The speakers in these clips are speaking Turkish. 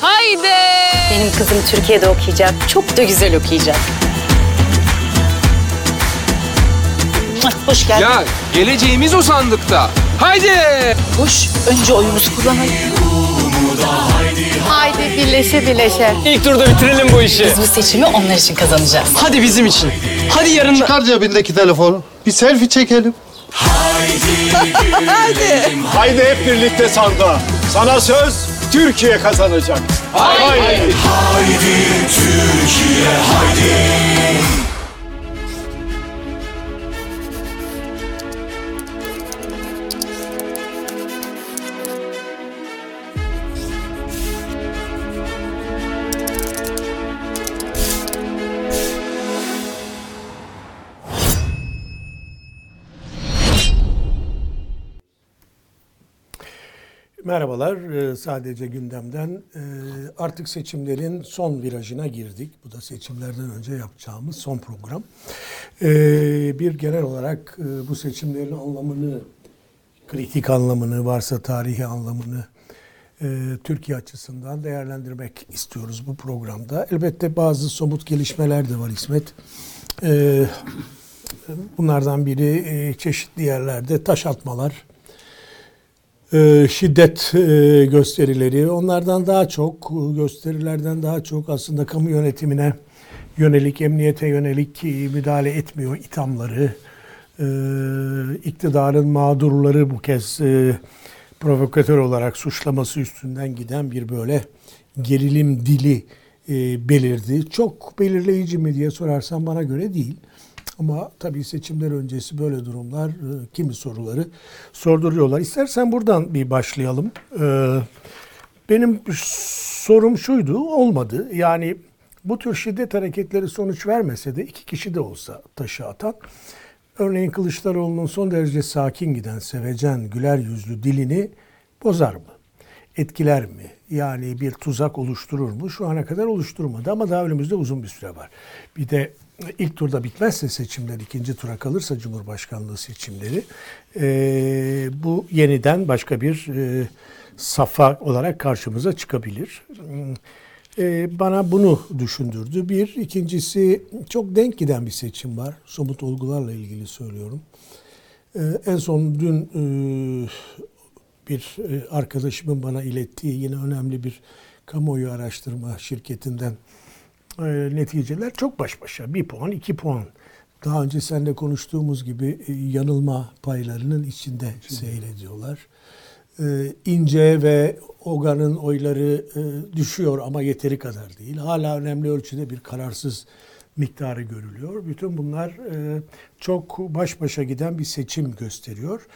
Haydi. Benim kızım Türkiye'de okuyacak. Çok da güzel okuyacak. Hoş geldin. Ya geleceğimiz o sandıkta. Haydi. Hoş. Önce oyumuzu kullanalım. Haydi birleşe birleşe. İlk turda bitirelim bu işi. Biz bu seçimi onlar için kazanacağız. Hadi bizim için. Hadi yarın. Çıkar cebindeki telefonu. Bir selfie çekelim. Haydi hep birlikte sandığa. Sana söz Türkiye kazanacak. Haydi. Merhabalar. Ee, Sadece gündemden e, artık seçimlerin son virajına girdik. Bu da seçimlerden önce yapacağımız son program. Ee, Bir genel olarak e, bu seçimlerin anlamını, kritik anlamını, varsa tarihi anlamını e, Türkiye açısından değerlendirmek istiyoruz bu programda. Elbette bazı somut gelişmeler de var İsmet. Bunlardan biri e, çeşitli yerlerde taş atmalar, e, şiddet e, gösterileri onlardan daha çok e, gösterilerden daha çok aslında kamu yönetimine yönelik emniyete yönelik müdahale etmiyor ithamları iktidarın mağdurları bu kez provokatör olarak suçlaması üstünden giden bir böyle gerilim dili belirdi. Çok belirleyici mi diye sorarsan bana göre değil. Ama tabii seçimler öncesi böyle durumlar e, kimi soruları sorduruyorlar. İstersen buradan bir başlayalım. Ee, benim sorum şuydu, olmadı. Yani bu tür şiddet hareketleri sonuç vermese de iki kişi de olsa taşı atan, örneğin Kılıçdaroğlu'nun son derece sakin giden, sevecen, güler yüzlü dilini bozar mı? Etkiler mi? Yani bir tuzak oluşturur mu? Şu ana kadar oluşturmadı ama daha önümüzde uzun bir süre var. Bir de ilk turda bitmezse seçimler, ikinci tura kalırsa Cumhurbaşkanlığı seçimleri e, bu yeniden başka bir e, safa olarak karşımıza çıkabilir. E, bana bunu düşündürdü. Bir, ikincisi çok denk giden bir seçim var. Somut olgularla ilgili söylüyorum. E, en son dün e, bir e, arkadaşımın bana ilettiği yine önemli bir kamuoyu araştırma şirketinden e, neticeler çok baş başa. Bir puan, iki puan. Daha önce seninle konuştuğumuz gibi e, yanılma paylarının içinde seyrediyorlar. E, İnce ve Oga'nın oyları e, düşüyor ama yeteri kadar değil. Hala önemli ölçüde bir kararsız miktarı görülüyor. Bütün bunlar e, çok baş başa giden bir seçim gösteriyor.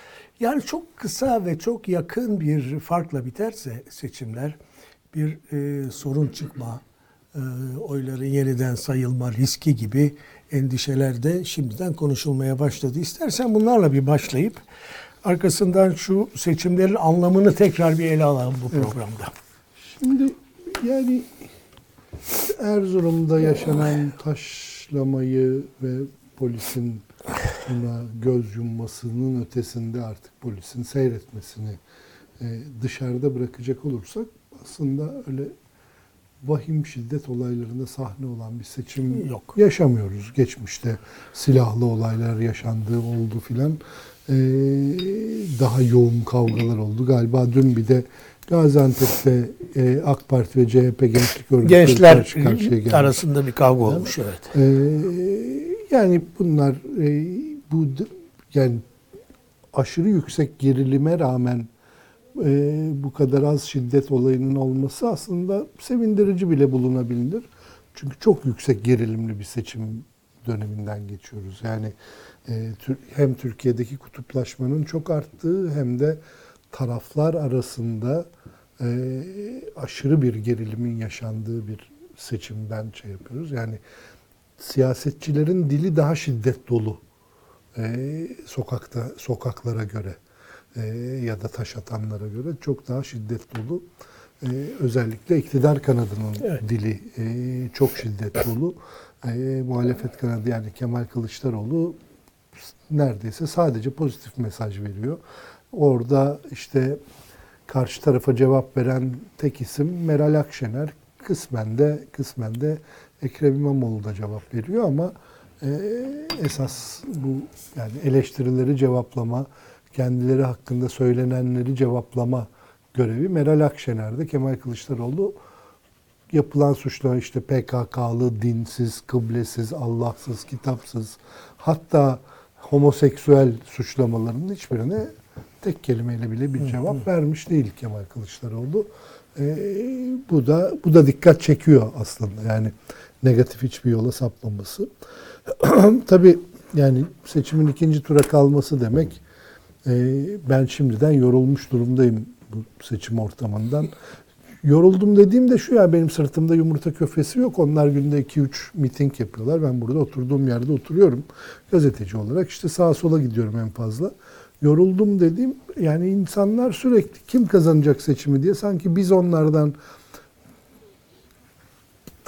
Yani çok kısa ve çok yakın bir farkla biterse seçimler bir e, sorun çıkma, oyların yeniden sayılma riski gibi endişeler de şimdiden konuşulmaya başladı. İstersen bunlarla bir başlayıp arkasından şu seçimlerin anlamını tekrar bir ele alalım bu programda. Şimdi yani Erzurum'da yaşanan taşlamayı ve polisin buna göz yummasının ötesinde artık polisin seyretmesini e, dışarıda bırakacak olursak aslında öyle vahim şiddet olaylarında sahne olan bir seçim Yok. yaşamıyoruz. Geçmişte silahlı olaylar yaşandığı oldu filan. E, daha yoğun kavgalar oldu. Galiba dün bir de Gaziantep'te e, AK Parti ve CHP gençlik örgütleri Gençler karşı karşıya gelmiş. arasında bir kavga olmuş evet. Ee, yani bunlar e, bu yani aşırı yüksek gerilime rağmen e, bu kadar az şiddet olayının olması aslında sevindirici bile bulunabilir. Çünkü çok yüksek gerilimli bir seçim döneminden geçiyoruz. Yani e, hem Türkiye'deki kutuplaşmanın çok arttığı hem de taraflar arasında e, aşırı bir gerilimin yaşandığı bir seçimden şey yapıyoruz. Yani siyasetçilerin dili daha şiddet dolu e, sokakta sokaklara göre e, ya da taş atanlara göre çok daha şiddet dolu. E, özellikle iktidar kanadının Evet. dili e, çok şiddet dolu. E, muhalefet kanadı yani Kemal Kılıçdaroğlu neredeyse sadece pozitif mesaj veriyor. Orada işte karşı tarafa cevap veren tek isim Meral Akşener. Kısmen de kısmen de Ekrem İmamoğlu da cevap veriyor ama e, esas bu yani eleştirileri cevaplama, kendileri hakkında söylenenleri cevaplama görevi Meral Akşener'de. Kemal Kılıçdaroğlu yapılan suçlar işte PKK'lı, dinsiz, kıblesiz, Allahsız, kitapsız hatta homoseksüel suçlamalarının hiçbirine tek kelimeyle bile bir cevap vermiş değil Kemal Kılıçdaroğlu. Ee, bu da bu da dikkat çekiyor aslında yani negatif hiçbir yola sapmaması. Tabii yani seçimin ikinci tura kalması demek ben şimdiden yorulmuş durumdayım bu seçim ortamından. Yoruldum dediğim de şu ya benim sırtımda yumurta köfesi yok. Onlar günde 2-3 miting yapıyorlar. Ben burada oturduğum yerde oturuyorum. Gazeteci olarak işte sağa sola gidiyorum en fazla. Yoruldum dediğim yani insanlar sürekli kim kazanacak seçimi diye sanki biz onlardan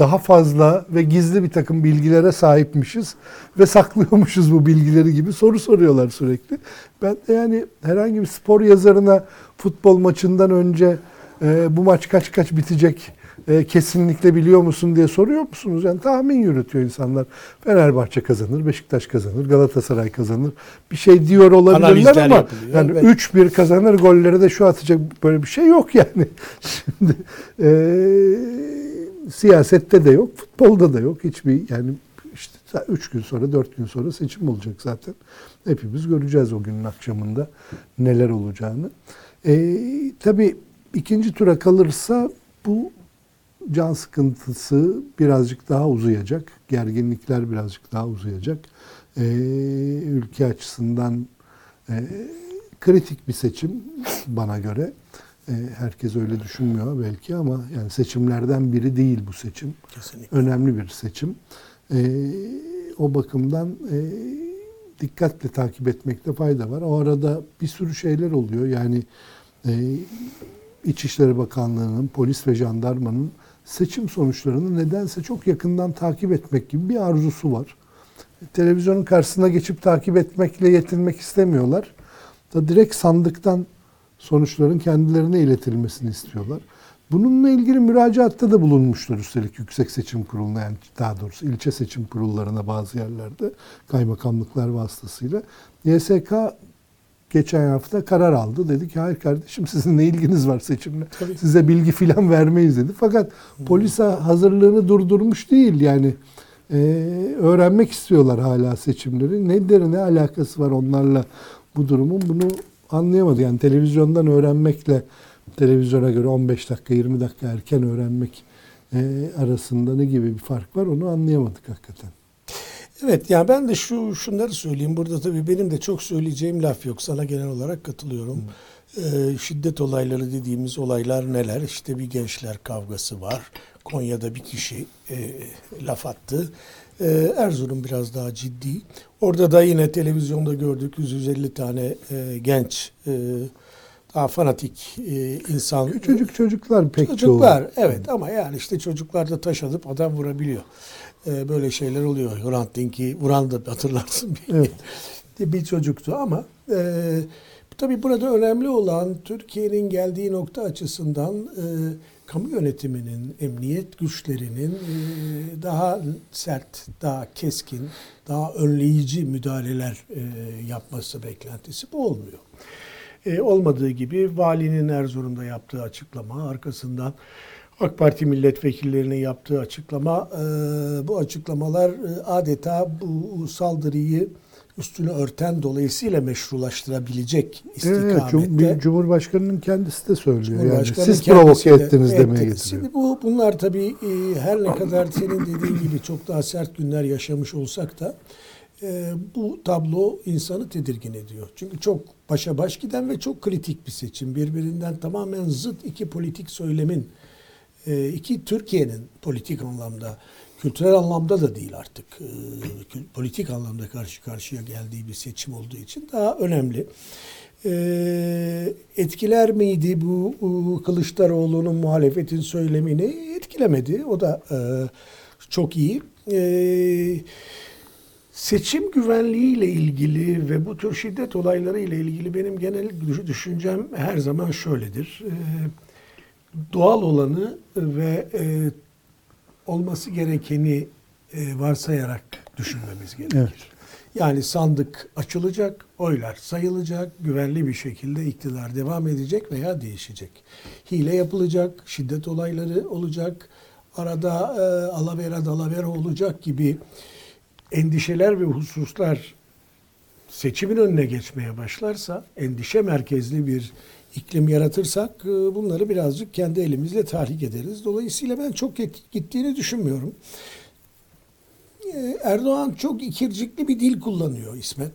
daha fazla ve gizli bir takım bilgilere sahipmişiz ve saklıyormuşuz bu bilgileri gibi soru soruyorlar sürekli. Ben de yani herhangi bir spor yazarına futbol maçından önce e, bu maç kaç kaç bitecek e, kesinlikle biliyor musun diye soruyor musunuz? Yani tahmin yürütüyor insanlar. Fenerbahçe kazanır, Beşiktaş kazanır, Galatasaray kazanır. Bir şey diyor olabilirler ama yapılıyor, yani evet. 3-1 kazanır golleri de şu atacak böyle bir şey yok yani. Şimdi e, siyasette de yok, futbolda da yok. Hiçbir yani işte 3 gün sonra, 4 gün sonra seçim olacak zaten. Hepimiz göreceğiz o günün akşamında neler olacağını. E, tabii ikinci tura kalırsa bu can sıkıntısı birazcık daha uzayacak. Gerginlikler birazcık daha uzayacak. E, ülke açısından e, kritik bir seçim bana göre. E, herkes öyle düşünmüyor belki ama yani seçimlerden biri değil bu seçim. Kesinlikle. Önemli bir seçim. E, o bakımdan e, dikkatle takip etmekte fayda var. O arada bir sürü şeyler oluyor. Yani İçişleri Bakanlığı'nın, polis ve jandarmanın seçim sonuçlarını nedense çok yakından takip etmek gibi bir arzusu var. Televizyonun karşısına geçip takip etmekle yetinmek istemiyorlar. Da direkt sandıktan sonuçların kendilerine iletilmesini istiyorlar. Bununla ilgili müracaatta da bulunmuşlar üstelik Yüksek Seçim Kurulu'na yani daha doğrusu ilçe seçim kurullarına bazı yerlerde kaymakamlıklar vasıtasıyla. YSK geçen hafta karar aldı. Dedi ki hayır kardeşim sizin ne ilginiz var seçimle? Size bilgi filan vermeyiz dedi. Fakat polis hazırlığını durdurmuş değil yani. Ee, öğrenmek istiyorlar hala seçimleri. Ne alakası var onlarla bu durumun bunu anlayamadı. Yani televizyondan öğrenmekle televizyona göre 15 dakika 20 dakika erken öğrenmek e, arasında ne gibi bir fark var onu anlayamadık hakikaten. Evet yani ben de şu şunları söyleyeyim. Burada tabii benim de çok söyleyeceğim laf yok. Sana genel olarak katılıyorum. Ee, şiddet olayları dediğimiz olaylar neler? İşte bir gençler kavgası var. Konya'da bir kişi e, laf attı. Ee, Erzurum biraz daha ciddi. Orada da yine televizyonda gördük 150 tane e, genç e, daha fanatik e, insan. Küçücük çocuklar pek çoğu. Çocuklar evet ama yani işte çocuklar da taş alıp adam vurabiliyor. Ee, böyle şeyler oluyor. Hrant Dink'i vuran da hatırlarsın bir, Evet. bir çocuktu ama e, tabii burada önemli olan Türkiye'nin geldiği nokta açısından e, kamu yönetiminin, emniyet güçlerinin e, daha sert, daha keskin, daha önleyici müdahaleler e, yapması beklentisi bu olmuyor. E, olmadığı gibi valinin Erzurum'da yaptığı açıklama arkasından AK Parti milletvekillerinin yaptığı açıklama bu açıklamalar adeta bu saldırıyı üstünü örten dolayısıyla meşrulaştırabilecek Evet, istikamette. Bir Cumhurbaşkanı'nın kendisi de söylüyor. Yani siz provoke de- ettiniz evet, demeye evet. getiriyor. Şimdi bu bunlar tabii e, her ne kadar senin dediğin gibi çok daha sert günler yaşamış olsak da e, bu tablo insanı tedirgin ediyor. Çünkü çok başa baş giden ve çok kritik bir seçim. Birbirinden tamamen zıt iki politik söylemin, e, iki Türkiye'nin politik anlamda, kültürel anlamda da değil artık, e, politik anlamda karşı karşıya geldiği bir seçim olduğu için daha önemli. E, etkiler miydi bu e, Kılıçdaroğlu'nun muhalefetin söylemini? Etkilemedi. O da e, çok iyi. E, Seçim güvenliği ile ilgili ve bu tür şiddet olayları ile ilgili benim genel düş- düşüncem her zaman şöyledir. Ee, doğal olanı ve e, olması gerekeni e, varsayarak düşünmemiz gerekir. Evet. Yani sandık açılacak, oylar sayılacak, güvenli bir şekilde iktidar devam edecek veya değişecek. Hile yapılacak, şiddet olayları olacak, arada e, alavera dalavera olacak gibi endişeler ve hususlar seçimin önüne geçmeye başlarsa, endişe merkezli bir iklim yaratırsak e, bunları birazcık kendi elimizle tahrik ederiz. Dolayısıyla ben çok git- gittiğini düşünmüyorum. E, Erdoğan çok ikircikli bir dil kullanıyor İsmet.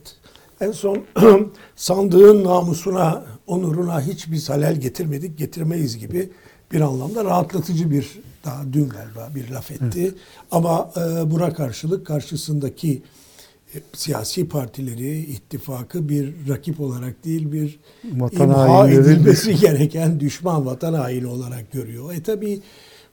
En son sandığın namusuna, onuruna hiçbir halel getirmedik, getirmeyiz gibi bir anlamda rahatlatıcı bir, daha dün galiba bir laf etti. Ama e, buna karşılık karşısındaki siyasi partileri, ittifakı bir rakip olarak değil bir Vatan imha edilmesi gereken düşman vatan haini olarak görüyor. E tabi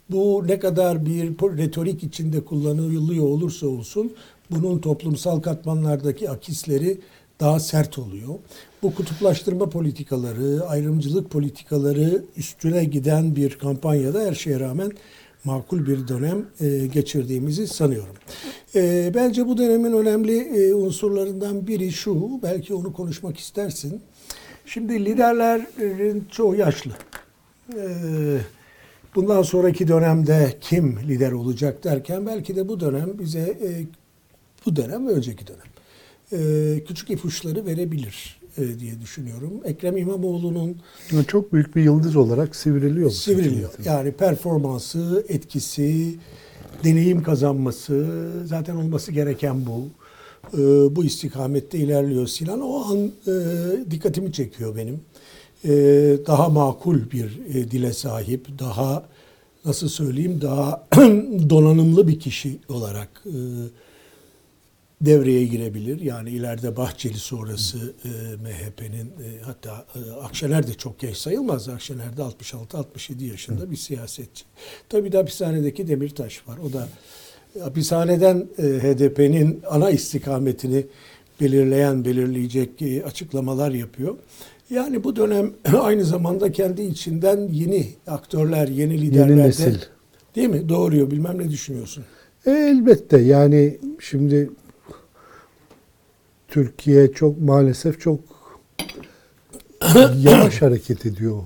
bu ne kadar bir retorik içinde kullanılıyor olursa olsun bunun toplumsal katmanlardaki akisleri daha sert oluyor. Bu kutuplaştırma politikaları, ayrımcılık politikaları üstüne giden bir kampanyada her şeye rağmen makul bir dönem e, geçirdiğimizi sanıyorum. E, bence bu dönemin önemli e, unsurlarından biri şu, belki onu konuşmak istersin. Şimdi liderlerin çoğu yaşlı. E, bundan sonraki dönemde kim lider olacak derken belki de bu dönem bize e, bu dönem ve önceki dönem e, küçük ipuçları verebilir diye düşünüyorum. Ekrem İmamoğlu'nun Çok büyük bir yıldız olarak sivriliyor. sivriliyor. Yani performansı, etkisi, deneyim kazanması zaten olması gereken bu. Ee, bu istikamette ilerliyor Sinan. O an e, dikkatimi çekiyor benim. Daha makul bir e, dile sahip, daha nasıl söyleyeyim, daha donanımlı bir kişi olarak e, devreye girebilir. Yani ileride Bahçeli sonrası e, MHP'nin e, hatta e, Akşener de çok genç sayılmaz. Akşener de 66-67 yaşında bir siyasetçi. Tabii de hapishanedeki Demirtaş var. O da e, hapishaneden e, HDP'nin ana istikametini belirleyen, belirleyecek e, açıklamalar yapıyor. Yani bu dönem aynı zamanda kendi içinden yeni aktörler, yeni liderler de nesil. değil mi? Doğuruyor. Bilmem ne düşünüyorsun. E, elbette yani şimdi Türkiye çok maalesef çok yavaş hareket ediyor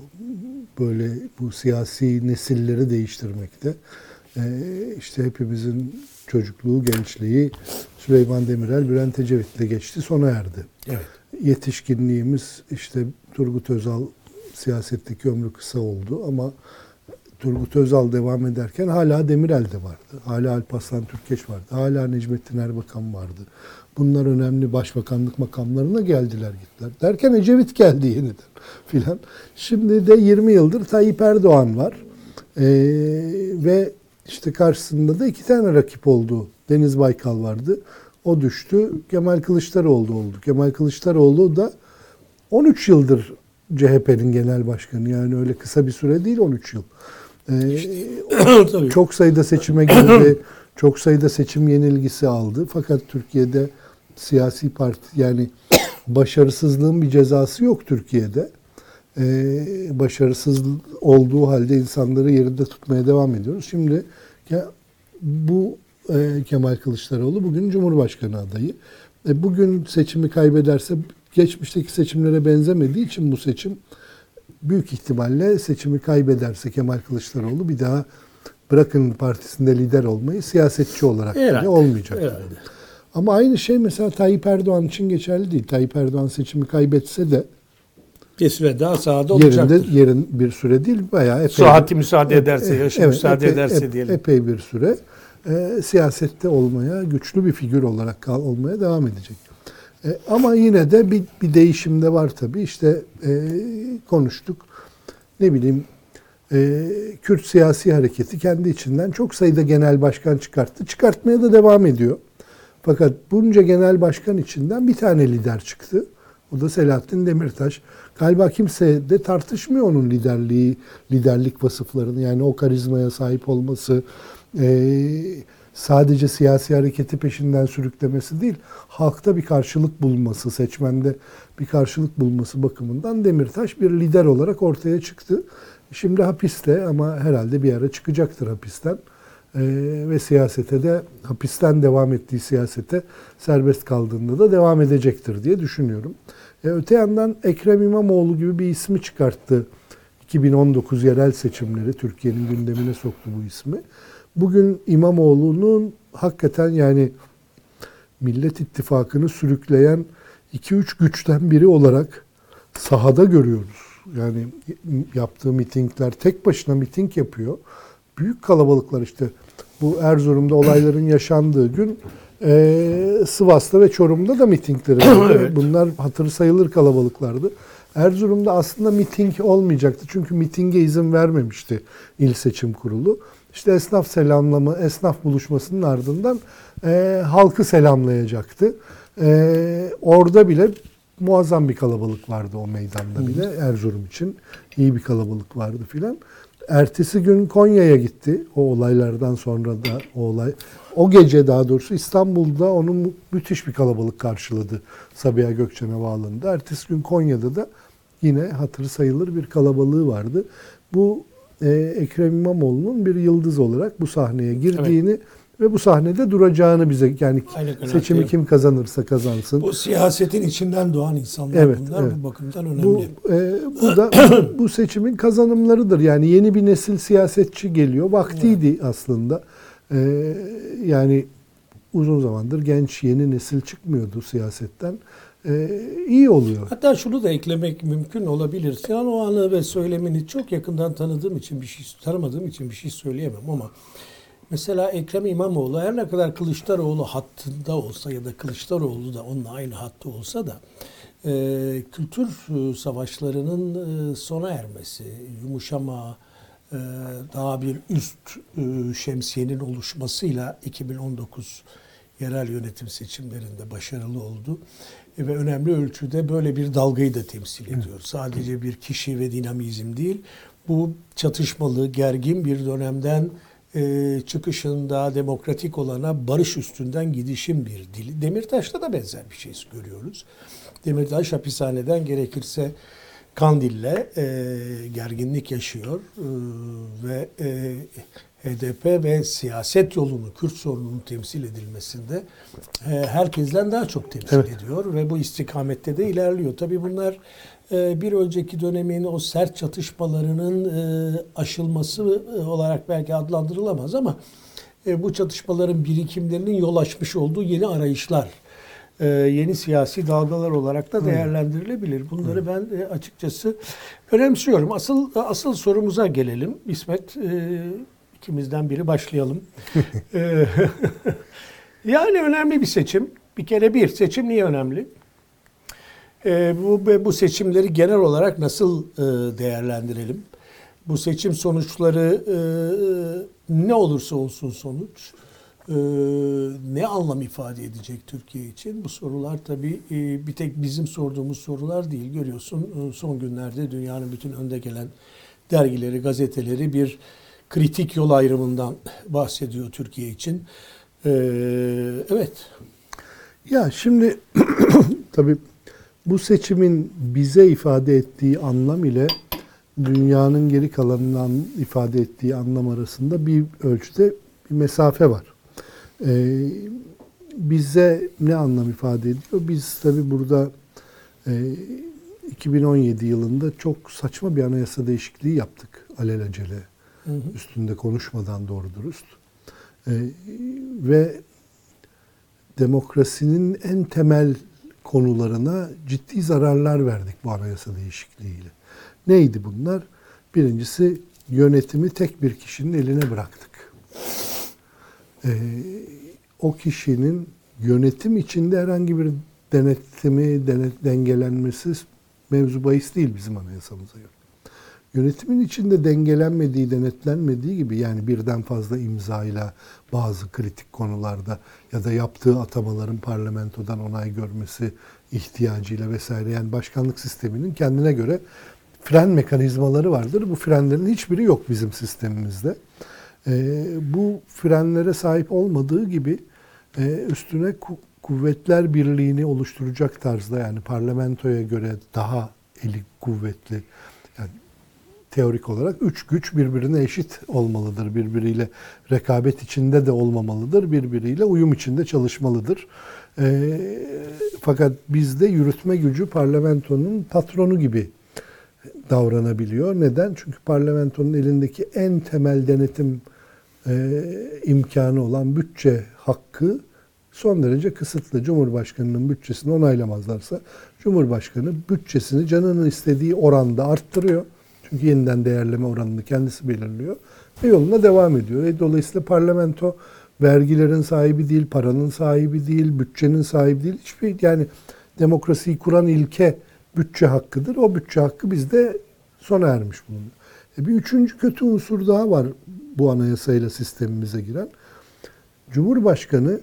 böyle bu siyasi nesilleri değiştirmekte. E, işte hepimizin çocukluğu, gençliği Süleyman Demirel, Bülent Ecevit'le geçti, sona erdi. Evet. Yetişkinliğimiz işte Turgut Özal siyasetteki ömrü kısa oldu ama Turgut Özal devam ederken hala Demirel de vardı. Hala Alparslan Türkeş vardı. Hala Necmettin Erbakan vardı. Bunlar önemli başbakanlık makamlarına geldiler gittiler. Derken Ecevit geldi yeniden filan. Şimdi de 20 yıldır Tayyip Erdoğan var. Ee, ve işte karşısında da iki tane rakip oldu. Deniz Baykal vardı. O düştü. Kemal Kılıçdaroğlu oldu. Kemal Kılıçdaroğlu da 13 yıldır CHP'nin genel başkanı. Yani öyle kısa bir süre değil 13 yıl. Ee, çok sayıda seçime girdi. çok sayıda seçim yenilgisi aldı. Fakat Türkiye'de siyasi parti yani başarısızlığın bir cezası yok Türkiye'de. Ee, başarısız olduğu halde insanları yerinde tutmaya devam ediyoruz. Şimdi bu e, Kemal Kılıçdaroğlu bugün Cumhurbaşkanı adayı. E, bugün seçimi kaybederse geçmişteki seçimlere benzemediği için bu seçim büyük ihtimalle seçimi kaybederse Kemal Kılıçdaroğlu bir daha bırakın partisinde lider olmayı siyasetçi olarak bile Herhalde, olmayacak. herhalde. Ama aynı şey mesela Tayyip Erdoğan için geçerli değil. Tayyip Erdoğan seçimi kaybetse de Bir süre daha sahada olacaktır. yerinde yerin bir süre değil bayağı epey Sıhhati müsaade ederse, yaşı Evet, müsaade epey- ederse diyelim. Epey bir süre e, siyasette olmaya, güçlü bir figür olarak kal- olmaya devam edecek. E, ama yine de bir, bir değişim de var tabii. İşte e, konuştuk. Ne bileyim e, Kürt siyasi hareketi kendi içinden çok sayıda genel başkan çıkarttı. Çıkartmaya da devam ediyor. Fakat bunca genel başkan içinden bir tane lider çıktı. O da Selahattin Demirtaş. Galiba kimse de tartışmıyor onun liderliği, liderlik vasıflarını. Yani o karizmaya sahip olması, e, sadece siyasi hareketi peşinden sürüklemesi değil, halkta bir karşılık bulması, seçmende bir karşılık bulması bakımından Demirtaş bir lider olarak ortaya çıktı. Şimdi hapiste ama herhalde bir ara çıkacaktır hapisten. Ee, ve siyasete de hapisten devam ettiği siyasete serbest kaldığında da devam edecektir diye düşünüyorum. E, öte yandan Ekrem İmamoğlu gibi bir ismi çıkarttı 2019 yerel seçimleri Türkiye'nin gündemine soktu bu ismi. Bugün İmamoğlu'nun hakikaten yani Millet İttifakı'nı sürükleyen 2-3 güçten biri olarak sahada görüyoruz. Yani yaptığı mitingler tek başına miting yapıyor. Büyük kalabalıklar işte bu Erzurum'da olayların yaşandığı gün eee, Sivas'ta ve Çorum'da da mitingleri vardı. Bunlar hatırı sayılır kalabalıklardı. Erzurum'da aslında miting olmayacaktı. Çünkü mitinge izin vermemişti İl Seçim Kurulu. İşte esnaf selamlama, esnaf buluşmasının ardından eee, halkı selamlayacaktı. Eee, orada bile muazzam bir kalabalık vardı o meydanda bile Erzurum için. iyi bir kalabalık vardı filan. Ertesi gün Konya'ya gitti. O olaylardan sonra da o olay o gece daha doğrusu İstanbul'da onu müthiş bir kalabalık karşıladı Sabiha Gökçen Havaalanı'nda. Ertesi gün Konya'da da yine hatırı sayılır bir kalabalığı vardı. Bu e, Ekrem İmamoğlu'nun bir yıldız olarak bu sahneye girdiğini ve bu sahnede duracağını bize yani Aynı kanaatteyim. seçimi kim kazanırsa kazansın. Bu siyasetin içinden doğan insanlar Evet, bunlar. evet. Bu bakımdan önemli. Bu e, bu da bu seçimin kazanımlarıdır. Yani yeni bir nesil siyasetçi geliyor. Vaktiydi aslında. E, yani uzun zamandır genç yeni nesil çıkmıyordu siyasetten. E, iyi oluyor. Hatta şunu da eklemek mümkün olabilir. Sinan Oğan'ı ve söylemini çok yakından tanıdığım için bir şey tanımadığım için bir şey söyleyemem ama mesela Ekrem İmamoğlu her ne kadar Kılıçdaroğlu hattında olsa ya da Kılıçdaroğlu da onunla aynı hatta olsa da e, kültür e, savaşlarının e, sona ermesi, yumuşama, e, daha bir üst e, şemsiyenin oluşmasıyla 2019 yerel yönetim seçimlerinde başarılı oldu. E, Ve önemli ölçüde böyle bir dalgayı da temsil ediyor. Sadece bir kişi ve dinamizm değil, bu çatışmalı, gergin bir dönemden e, çıkışında demokratik olana barış üstünden gidişin bir dili. Demirtaş'ta da benzer bir şey görüyoruz. Demirtaş hapishaneden gerekirse Kandil'le e, gerginlik yaşıyor e, ve e, HDP ve siyaset yolunu, Kürt sorununun temsil edilmesinde e, herkesten daha çok temsil Evet. ediyor ve bu istikamette de ilerliyor. Tabii bunlar e, bir önceki dönemin o sert çatışmalarının e, aşılması olarak belki adlandırılamaz ama bu çatışmaların birikimlerinin yol açmış olduğu yeni arayışlar yeni siyasi dalgalar olarak da değerlendirilebilir. Bunları ben e, açıkçası önemsiyorum. Asıl asıl sorumuza gelelim. İsmet ikimizden biri başlayalım. E, yani önemli bir seçim. Bir kere bir seçim niye önemli? E, bu bu seçimleri genel olarak nasıl e, değerlendirelim? Bu seçim sonuçları e, ne olursa olsun sonuç e, ne anlam ifade edecek Türkiye için? Bu sorular tabii e, bir tek bizim sorduğumuz sorular değil. Görüyorsun e, son günlerde dünyanın bütün önde gelen dergileri, gazeteleri bir kritik yol ayrımından bahsediyor Türkiye için. E, evet. Ya şimdi tabii bu seçimin bize ifade ettiği anlam ile dünyanın geri kalanından ifade ettiği anlam arasında bir ölçüde bir mesafe var. Ee, bize ne anlam ifade ediyor? Biz tabii burada e, 2017 yılında çok saçma bir anayasa değişikliği yaptık alelacele. Üstünde konuşmadan doğru dürüst. Ee, ve demokrasinin en temel konularına ciddi zararlar verdik bu anayasa değişikliğiyle. Neydi bunlar? Birincisi yönetimi tek bir kişinin eline bıraktık. Ee, o kişinin yönetim içinde herhangi bir denetimi, denet, dengelenmesi mevzu bahis değil bizim anayasamıza göre. Yönetimin içinde dengelenmediği, denetlenmediği gibi yani birden fazla imzayla bazı kritik konularda ya da yaptığı atamaların parlamentodan onay görmesi ihtiyacıyla vesaire yani başkanlık sisteminin kendine göre fren mekanizmaları vardır. Bu frenlerin hiçbiri yok bizim sistemimizde. E, bu frenlere sahip olmadığı gibi e, üstüne ku- kuvvetler birliğini oluşturacak tarzda yani parlamentoya göre daha eli kuvvetli teorik olarak üç güç birbirine eşit olmalıdır. Birbiriyle rekabet içinde de olmamalıdır. Birbiriyle uyum içinde çalışmalıdır. Ee, fakat bizde yürütme gücü parlamentonun patronu gibi davranabiliyor. Neden? Çünkü parlamentonun elindeki en temel denetim e, imkanı olan bütçe hakkı son derece kısıtlı. Cumhurbaşkanının bütçesini onaylamazlarsa Cumhurbaşkanı bütçesini canının istediği oranda arttırıyor. Çünkü yeniden değerleme oranını kendisi belirliyor ve yoluna devam ediyor. E, dolayısıyla parlamento vergilerin sahibi değil, paranın sahibi değil, bütçenin sahibi değil. Hiçbir yani demokrasiyi kuran ilke bütçe hakkıdır. O bütçe hakkı bizde sona ermiş bulunuyor. E, bir üçüncü kötü unsur daha var bu anayasayla sistemimize giren. Cumhurbaşkanı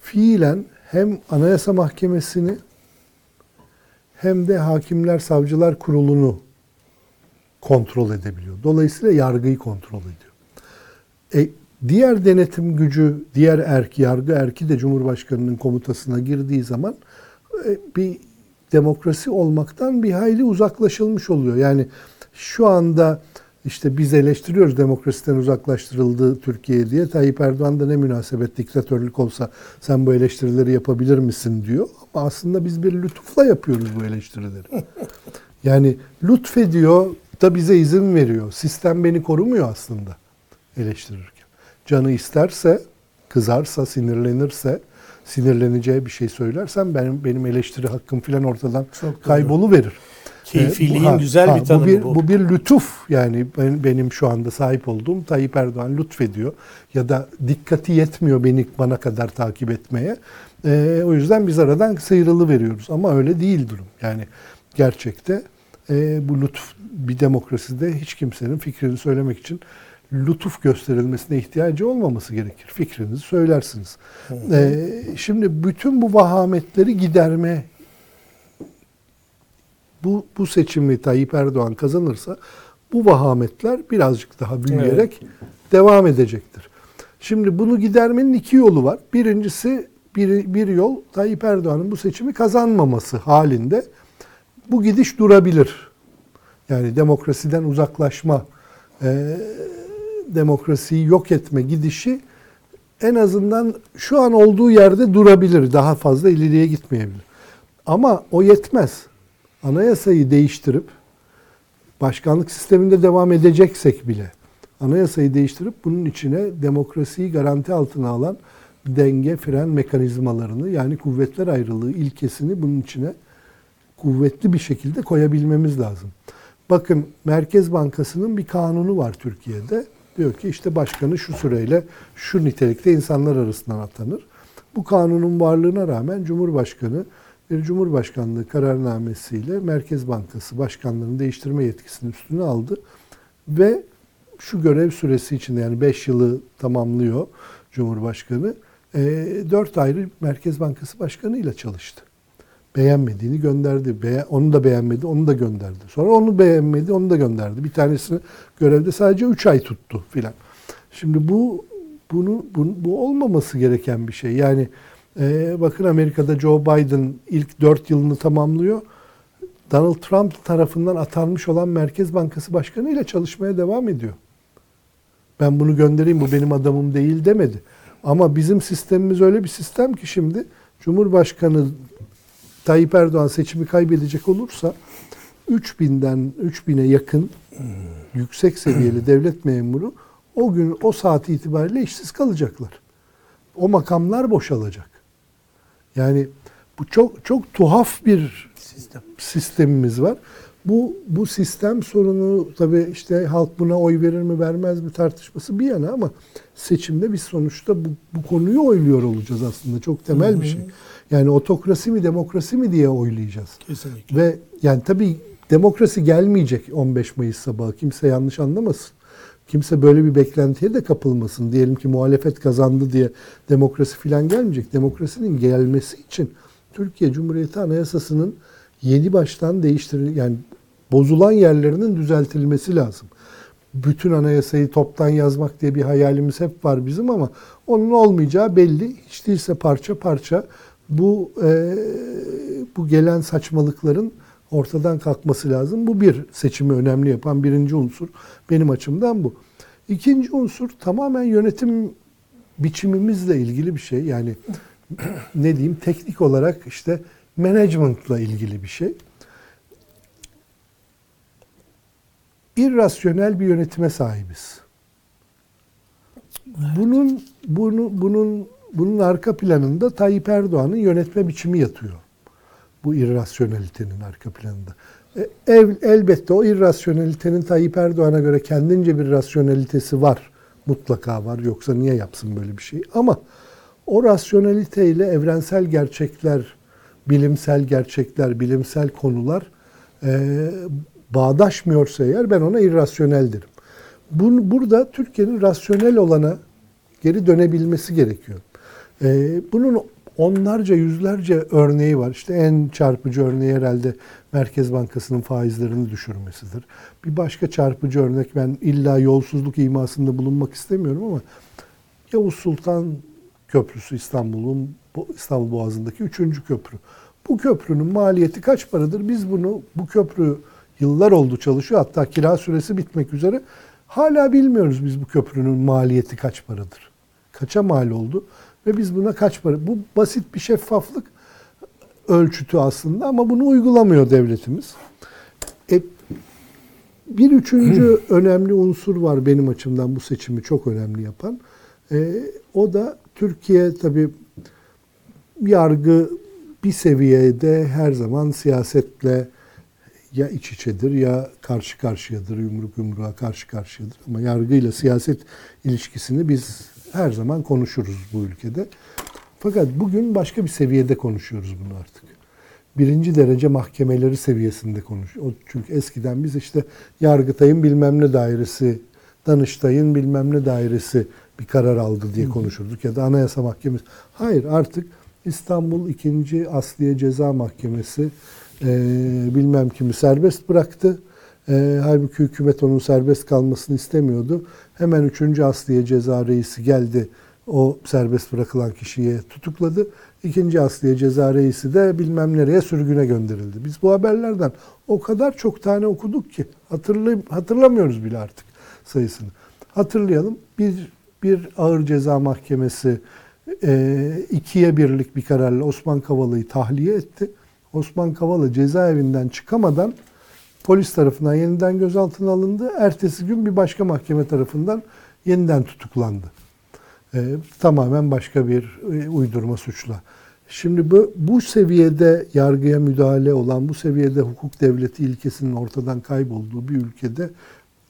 fiilen hem Anayasa Mahkemesi'ni hem de Hakimler Savcılar Kurulu'nu kontrol edebiliyor. Dolayısıyla yargıyı kontrol ediyor. E, diğer denetim gücü, diğer erki, yargı erki de Cumhurbaşkanı'nın komutasına girdiği zaman e, bir demokrasi olmaktan bir hayli uzaklaşılmış oluyor. Yani şu anda işte biz eleştiriyoruz demokrasiden uzaklaştırıldı Türkiye diye. Tayyip Erdoğan da ne münasebet diktatörlük olsa sen bu eleştirileri yapabilir misin diyor. Ama aslında biz bir lütufla yapıyoruz bu eleştirileri. Yani lütfediyor da bize izin veriyor. Sistem beni korumuyor aslında eleştirirken. Canı isterse, kızarsa, sinirlenirse, sinirleneceği bir şey söylersem benim benim eleştiri hakkım filan ortadan Çok kaybolu verir. Keyfiliğin güzel bir tanımı bu. Bir, bu. bu bir lütuf yani ben, benim şu anda sahip olduğum Tayyip Erdoğan lütfediyor ya da dikkati yetmiyor beni bana kadar takip etmeye. Ee, o yüzden biz aradan sıyrılı veriyoruz ama öyle değil durum. Yani gerçekte e, bu lütuf bir demokraside hiç kimsenin fikrini söylemek için lütuf gösterilmesine ihtiyacı olmaması gerekir. Fikrinizi söylersiniz. Ee, şimdi bütün bu vahametleri giderme bu, bu seçimi Tayyip Erdoğan kazanırsa bu vahametler birazcık daha büyüyerek devam edecektir. Şimdi bunu gidermenin iki yolu var. Birincisi bir, bir yol Tayyip Erdoğan'ın bu seçimi kazanmaması halinde bu gidiş durabilir. Yani demokrasiden uzaklaşma, e, demokrasiyi yok etme gidişi en azından şu an olduğu yerde durabilir. Daha fazla ileriye gitmeyebilir. Ama o yetmez. Anayasayı değiştirip başkanlık sisteminde devam edeceksek bile anayasayı değiştirip bunun içine demokrasiyi garanti altına alan denge, fren mekanizmalarını yani kuvvetler ayrılığı ilkesini bunun içine kuvvetli bir şekilde koyabilmemiz lazım. Bakın Merkez Bankası'nın bir kanunu var Türkiye'de. Diyor ki işte başkanı şu süreyle şu nitelikte insanlar arasından atanır. Bu kanunun varlığına rağmen Cumhurbaşkanı bir Cumhurbaşkanlığı kararnamesiyle Merkez Bankası başkanlığını değiştirme yetkisini üstüne aldı ve şu görev süresi içinde yani 5 yılı tamamlıyor Cumhurbaşkanı. 4 ayrı Merkez Bankası başkanıyla çalıştı. Beğenmediğini gönderdi. Be onu da beğenmedi, onu da gönderdi. Sonra onu beğenmedi, onu da gönderdi. Bir tanesini görevde sadece 3 ay tuttu filan. Şimdi bu bunu, bu, bu olmaması gereken bir şey. Yani e, bakın Amerika'da Joe Biden ilk 4 yılını tamamlıyor. Donald Trump tarafından atanmış olan Merkez Bankası Başkanı ile çalışmaya devam ediyor. Ben bunu göndereyim bu benim adamım değil demedi. Ama bizim sistemimiz öyle bir sistem ki şimdi Cumhurbaşkanı Tayyip Erdoğan seçimi kaybedecek olursa 3000'den 3000'e yakın yüksek seviyeli devlet memuru o gün o saat itibariyle işsiz kalacaklar. O makamlar boşalacak. Yani bu çok çok tuhaf bir Sistem. sistemimiz var. Bu bu sistem sorunu tabii işte halk buna oy verir mi vermez mi tartışması bir yana ama seçimde biz sonuçta bu, bu konuyu oyluyor olacağız aslında. Çok temel bir şey. Yani otokrasi mi demokrasi mi diye oylayacağız. Kesinlikle. Ve yani tabii demokrasi gelmeyecek 15 Mayıs sabahı. Kimse yanlış anlamasın. Kimse böyle bir beklentiye de kapılmasın. Diyelim ki muhalefet kazandı diye demokrasi filan gelmeyecek. Demokrasinin gelmesi için Türkiye Cumhuriyeti Anayasası'nın yeni baştan değiştiril yani bozulan yerlerinin düzeltilmesi lazım. bütün anayasayı toptan yazmak diye bir hayalimiz hep var bizim ama onun olmayacağı belli. Hiç değilse parça parça bu e, bu gelen saçmalıkların ortadan kalkması lazım. Bu bir seçimi önemli yapan birinci unsur benim açımdan bu. İkinci unsur tamamen yönetim biçimimizle ilgili bir şey. Yani ne diyeyim teknik olarak işte management'la ilgili bir şey. irrasyonel bir yönetime sahibiz. Bunun bunu bunun bunun arka planında Tayyip Erdoğan'ın yönetme biçimi yatıyor. Bu irrasyonelitenin arka planında. E, elbette o irrasyonelitenin Tayyip Erdoğan'a göre kendince bir rasyonelitesi var. Mutlaka var. Yoksa niye yapsın böyle bir şey? Ama o rasyoneliteyle evrensel gerçekler, bilimsel gerçekler, bilimsel konular e, bağdaşmıyorsa eğer ben ona irrasyonel derim. Bun, burada Türkiye'nin rasyonel olana geri dönebilmesi gerekiyor. Ee, bunun onlarca yüzlerce örneği var. İşte en çarpıcı örneği herhalde Merkez Bankası'nın faizlerini düşürmesidir. Bir başka çarpıcı örnek ben illa yolsuzluk imasında bulunmak istemiyorum ama Yavuz Sultan Köprüsü İstanbul'un İstanbul Boğazı'ndaki üçüncü köprü. Bu köprünün maliyeti kaç paradır? Biz bunu bu köprü yıllar oldu çalışıyor. Hatta kira süresi bitmek üzere. Hala bilmiyoruz biz bu köprünün maliyeti kaç paradır. Kaça mal oldu ve biz buna kaç para? Bu basit bir şeffaflık ölçütü aslında ama bunu uygulamıyor devletimiz. E, bir üçüncü önemli unsur var benim açımdan bu seçimi çok önemli yapan. E, o da Türkiye tabii yargı bir seviyede her zaman siyasetle ya iç içedir ya karşı karşıyadır, yumruk yumruğa karşı karşıyadır. Ama yargıyla siyaset ilişkisini biz her zaman konuşuruz bu ülkede. Fakat bugün başka bir seviyede konuşuyoruz bunu artık. Birinci derece mahkemeleri seviyesinde konuşuyoruz. Çünkü eskiden biz işte Yargıtay'ın bilmem ne dairesi, Danıştay'ın bilmem ne dairesi bir karar aldı diye konuşurduk. Ya da Anayasa Mahkemesi. Hayır artık İstanbul 2. Asliye Ceza Mahkemesi e, bilmem kimi serbest bıraktı. E, halbuki hükümet onun serbest kalmasını istemiyordu. Hemen 3. Asliye Ceza Reisi geldi. O serbest bırakılan kişiye tutukladı. İkinci Asliye Ceza Reisi de bilmem nereye sürgüne gönderildi. Biz bu haberlerden o kadar çok tane okuduk ki hatırlay hatırlamıyoruz bile artık sayısını. Hatırlayalım. Bir bir ağır ceza mahkemesi e, ikiye birlik bir kararla Osman Kavala'yı tahliye etti. Osman Kavala cezaevinden çıkamadan polis tarafından yeniden gözaltına alındı. Ertesi gün bir başka mahkeme tarafından yeniden tutuklandı. Ee, tamamen başka bir e, uydurma suçla. Şimdi bu, bu seviyede yargıya müdahale olan, bu seviyede hukuk devleti ilkesinin ortadan kaybolduğu bir ülkede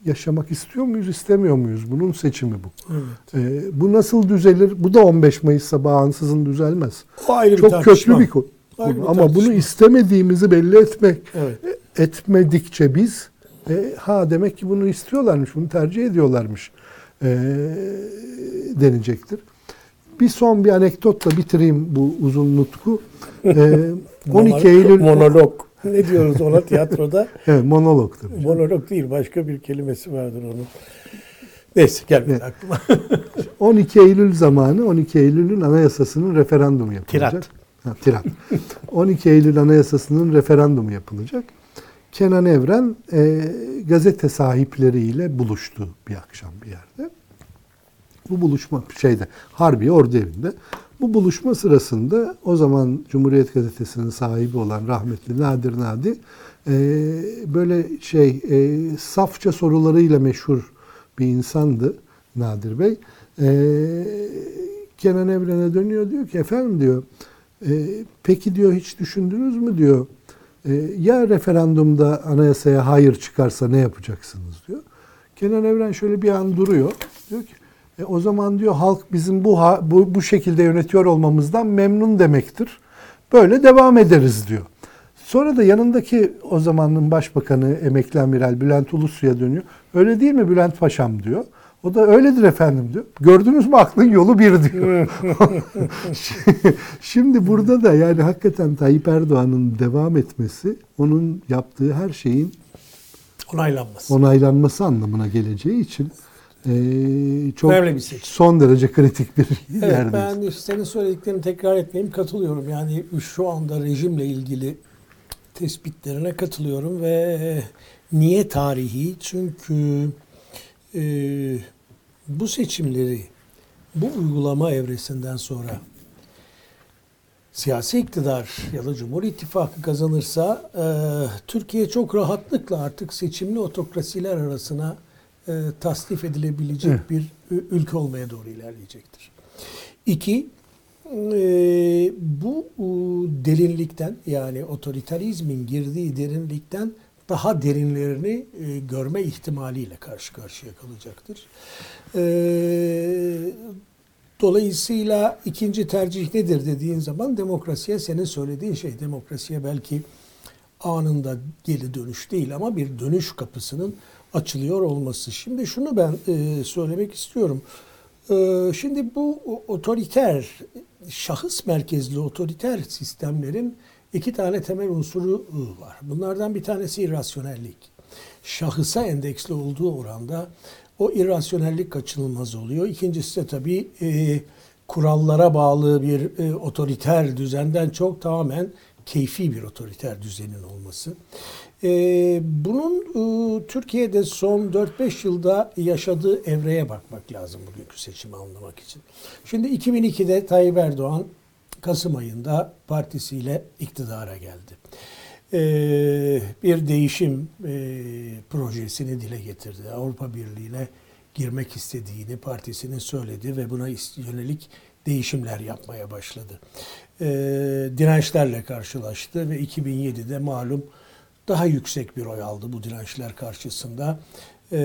yaşamak istiyor muyuz, istemiyor muyuz? Bunun seçimi bu. Evet. Ee, bu nasıl düzelir? Bu da 15 Mayıs'ta bağımsızın düzelmez. O ayrı bir Çok tartışma. köklü bir konu. Bir Ama bunu tartışma. istemediğimizi belli etmek, Evet. Etmedikçe biz e, ha demek ki bunu istiyorlarmış, bunu tercih ediyorlarmış e, denecektir. Bir son bir anekdotla bitireyim bu uzun nutku. E, 12 Eylül Monolog. Ne diyoruz ona tiyatroda? Evet, monolog tabii. Monolog değil başka bir kelimesi vardır onun. Neyse gelmedi Evet. aklıma. 12 Eylül zamanı 12 Eylül'ün anayasasının referandumu yapılacak. Tirat. Ha, tirat. 12 Eylül anayasasının referandumu yapılacak. Kenan Evren e, gazete sahipleriyle buluştu bir akşam bir yerde. Bu buluşma şeyde Harbiye Ordu Evi'nde. Bu buluşma sırasında o zaman Cumhuriyet Gazetesi'nin sahibi olan rahmetli Nadir Nadi e, böyle şey e, safça sorularıyla meşhur bir insandı Nadir Bey. E, Kenan Evren'e dönüyor diyor ki efendim diyor e, peki diyor hiç düşündünüz mü diyor ya referandumda anayasaya hayır çıkarsa ne yapacaksınız diyor. Kenan Evren şöyle bir an duruyor. Diyor ki e, o zaman diyor halk bizim bu, bu bu şekilde yönetiyor olmamızdan memnun demektir. Böyle devam ederiz diyor. Sonra da yanındaki o zamanın başbakanı emekli amiral Bülent Ulusu'ya dönüyor. Öyle değil mi Bülent Paşam diyor. O da öyledir efendim diyor. Gördünüz mü aklın yolu bir diyor. Şimdi burada da yani hakikaten Tayyip Erdoğan'ın devam etmesi onun yaptığı her şeyin Onaylanmaz. onaylanması anlamına geleceği için e, çok Önemli bir seçim. son derece kritik bir Evet, yerdeyiz. ben senin söylediklerini tekrar etmeyeyim katılıyorum. Yani şu anda rejimle ilgili tespitlerine katılıyorum ve niye tarihi? Çünkü e, bu seçimleri bu uygulama evresinden sonra siyasi iktidar ya da Cumhur İttifakı kazanırsa e, Türkiye çok rahatlıkla artık seçimli otokrasiler arasına e, tasnif edilebilecek bir ülke olmaya doğru ilerleyecektir. İki, e, bu derinlikten yani otoriterizmin girdiği derinlikten daha derinlerini e, görme ihtimaliyle karşı karşıya kalacaktır. E, Dolayısıyla ikinci tercih nedir dediğin zaman demokrasiye senin söylediğin şey demokrasiye belki anında geri dönüş değil ama bir dönüş kapısının açılıyor olması. Şimdi şunu ben e, söylemek istiyorum. E, şimdi bu otoriter, şahıs merkezli otoriter sistemlerin iki tane temel unsuru e, var. Bunlardan bir tanesi irrasyonellik. Şahısa endeksli olduğu oranda o irrasyonellik kaçınılmaz oluyor. İkincisi de tabii e, kurallara bağlı bir e, otoriter düzenden çok tamamen keyfi bir otoriter düzenin olması. E, bunun e, Türkiye'de son 4-5 yılda yaşadığı evreye bakmak lazım bugünkü seçimi anlamak için. Şimdi 2002'de Tayyip Erdoğan Kasım ayında partisiyle iktidara geldi. Ee, bir değişim e, projesini dile getirdi. Avrupa Birliği'ne girmek istediğini partisinin söyledi ve buna yönelik değişimler yapmaya başladı. Ee, dirençlerle karşılaştı ve 2007'de malum daha yüksek bir oy aldı bu dirençler karşısında. Ee,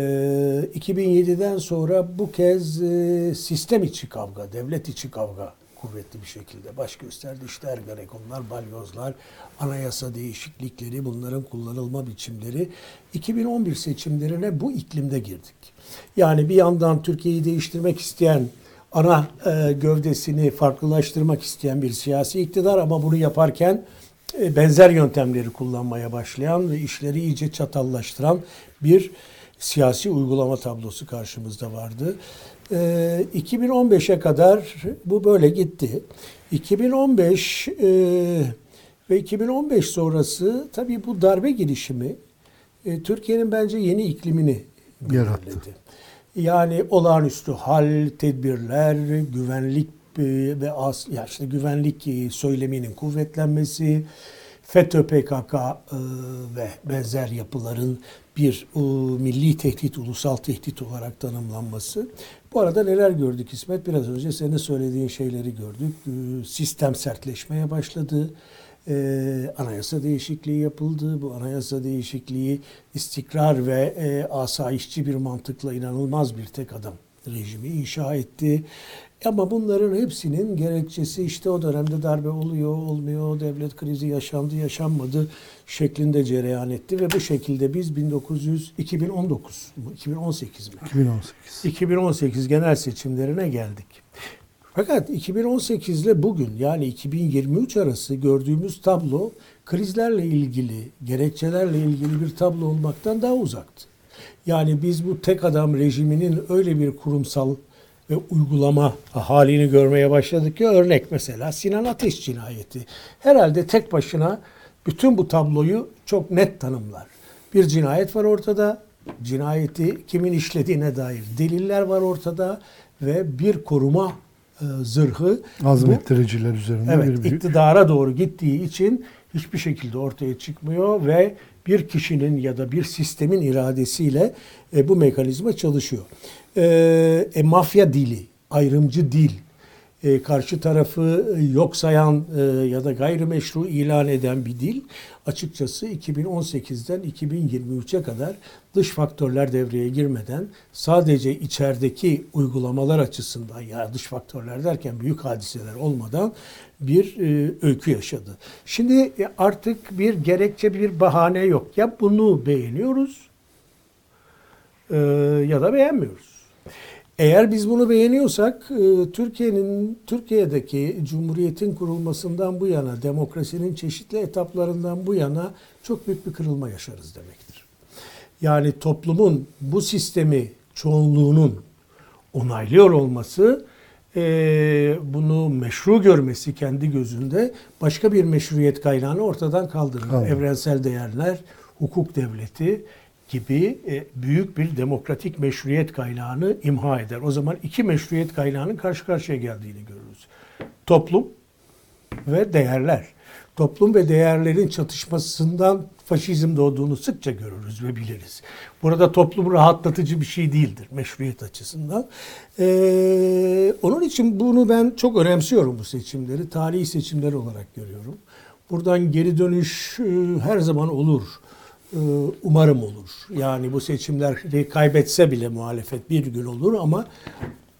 2007'den sonra bu kez e, sistem içi kavga, devlet içi kavga kuvvetli bir şekilde baş gösterdi. İşte Ergenekonlar, balyozlar, anayasa değişiklikleri, bunların kullanılma biçimleri. 2011 seçimlerine bu iklimde girdik. Yani bir yandan Türkiye'yi değiştirmek isteyen, ana e, gövdesini farklılaştırmak isteyen bir siyasi iktidar ama bunu yaparken e, benzer yöntemleri kullanmaya başlayan ve işleri iyice çatallaştıran bir siyasi uygulama tablosu karşımızda vardı. Ee, 2015'e kadar bu böyle gitti. 2015 e, ve 2015 sonrası tabii bu darbe girişimi e, Türkiye'nin bence yeni iklimini Yarattı. Yani olağanüstü hal, tedbirler, güvenlik e, ve as, ya işte güvenlik söyleminin kuvvetlenmesi, FETÖ, PKK ve benzer yapıların bir e, milli tehdit, ulusal tehdit olarak tanımlanması. Bu arada neler gördük İsmet? Biraz önce senin söylediğin şeyleri gördük. E, Sistem sertleşmeye başladı. E, anayasa değişikliği yapıldı. Bu anayasa değişikliği istikrar ve e, asayişçi bir mantıkla inanılmaz bir tek adam rejimi inşa etti. Ama bunların hepsinin gerekçesi işte o dönemde darbe oluyor, olmuyor, devlet krizi yaşandı, yaşanmadı şeklinde cereyan etti ve bu şekilde biz 1900 2019 mu 2018 mi? 2018. 2018 genel seçimlerine geldik. Fakat 2018 ile bugün yani 2023 arası gördüğümüz tablo krizlerle ilgili, gerekçelerle ilgili bir tablo olmaktan daha uzaktı. Yani biz bu tek adam rejiminin öyle bir kurumsal ve uygulama halini görmeye başladık ki örnek mesela Sinan Ateş cinayeti. Herhalde tek başına bütün bu tabloyu çok net tanımlar. Bir cinayet var ortada. Cinayeti kimin işlediğine dair deliller var ortada ve bir koruma e, zırhı Azmettiriciler üzerinde Evet, bir büyük. iktidara doğru gittiği için hiçbir şekilde ortaya çıkmıyor ve bir kişinin ya da bir sistemin iradesiyle e, bu mekanizma çalışıyor. E, e, mafya dili, ayrımcı dil, e, karşı tarafı e, yok sayan e, ya da gayrimeşru ilan eden bir dil açıkçası 2018'den 2023'e kadar dış faktörler devreye girmeden sadece içerideki uygulamalar açısından ya dış faktörler derken büyük hadiseler olmadan bir e, öykü yaşadı. Şimdi e, artık bir gerekçe bir bahane yok. Ya bunu beğeniyoruz e, ya da beğenmiyoruz. Eğer biz bunu beğeniyorsak e, Türkiye'nin Türkiye'deki cumhuriyetin kurulmasından bu yana demokrasinin çeşitli etaplarından bu yana çok büyük bir kırılma yaşarız demektir. Yani toplumun bu sistemi çoğunluğunun onaylıyor olması eee, bunu meşru görmesi kendi gözünde başka bir meşruiyet kaynağını ortadan kaldırır. Kaldırır. Evrensel değerler, hukuk devleti gibi e, büyük bir demokratik meşruiyet kaynağını imha eder. O zaman iki meşruiyet kaynağının karşı karşıya geldiğini görürüz. Toplum ve değerler. Toplum ve değerlerin çatışmasından faşizm doğduğunu sıkça görürüz ve biliriz. Burada toplum rahatlatıcı bir şey değildir meşruiyet açısından. Ee, onun için bunu ben çok önemsiyorum bu seçimleri. Tarihi seçimler olarak görüyorum. Buradan geri dönüş e, her zaman olur. E, umarım olur. Yani bu seçimleri kaybetse bile muhalefet bir gün olur ama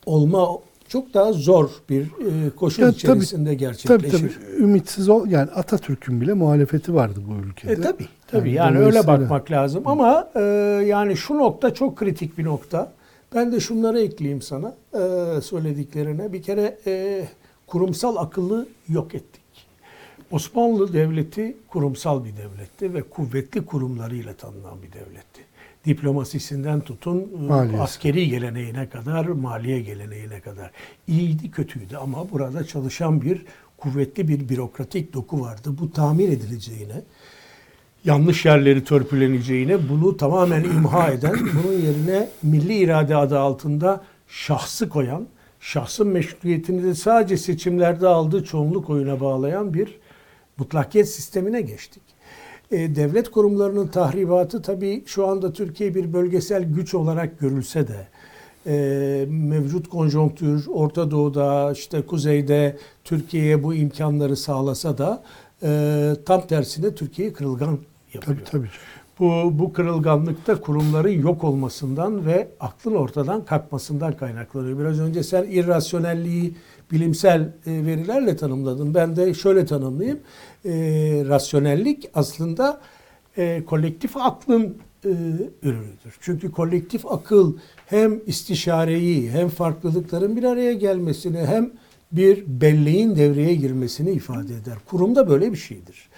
olma çok daha zor bir e, koşul Ya tabii- içerisinde Tabii gerçekleşir. tabii ümitsiz ol yani Atatürk'ün bile muhalefeti vardı bu ülkede. E tabii tabii Yani yani, öyle bakmak lazım ama e, yani şu nokta çok kritik bir nokta. Ben de şunları ekleyeyim sana e, söylediklerine. Bir kere e, kurumsal akıllı yok ettik. Osmanlı Devleti kurumsal bir devletti ve kuvvetli kurumlarıyla tanınan bir devletti. Diplomasisinden tutun e, Maliyesi. askeri geleneğine kadar, maliye geleneğine kadar. İyiydi kötüydü ama burada çalışan bir kuvvetli bir bürokratik doku vardı. Bu tamir edileceğine, yanlış yerleri törpüleneceğine bunu tamamen imha eden, bunun yerine milli irade adı altında şahsı koyan, şahsın meşruiyetini de sadece seçimlerde aldığı çoğunluk oyuna bağlayan bir mutlakiyet sistemine geçtik. E, devlet kurumlarının tahribatı tabii şu anda Türkiye bir bölgesel güç olarak görülse de e, mevcut konjonktür Orta Doğu'da işte Kuzey'de Türkiye'ye bu imkanları sağlasa da e, tam tersine Türkiye'yi kırılgan yapıyor. Tabii tabii. Bu, bu kırılganlıkta kurumların yok olmasından ve aklın ortadan kalkmasından kaynaklanıyor. Biraz önce sen irrasyonelliği bilimsel e, verilerle tanımladın. Ben de şöyle tanımlayayım. E, rasyonellik aslında e, kolektif aklın e, ürünüdür. Çünkü kolektif akıl hem istişareyi hem farklılıkların bir araya gelmesini hem bir belleğin devreye girmesini ifade eder. Kurumda böyle bir şeydir.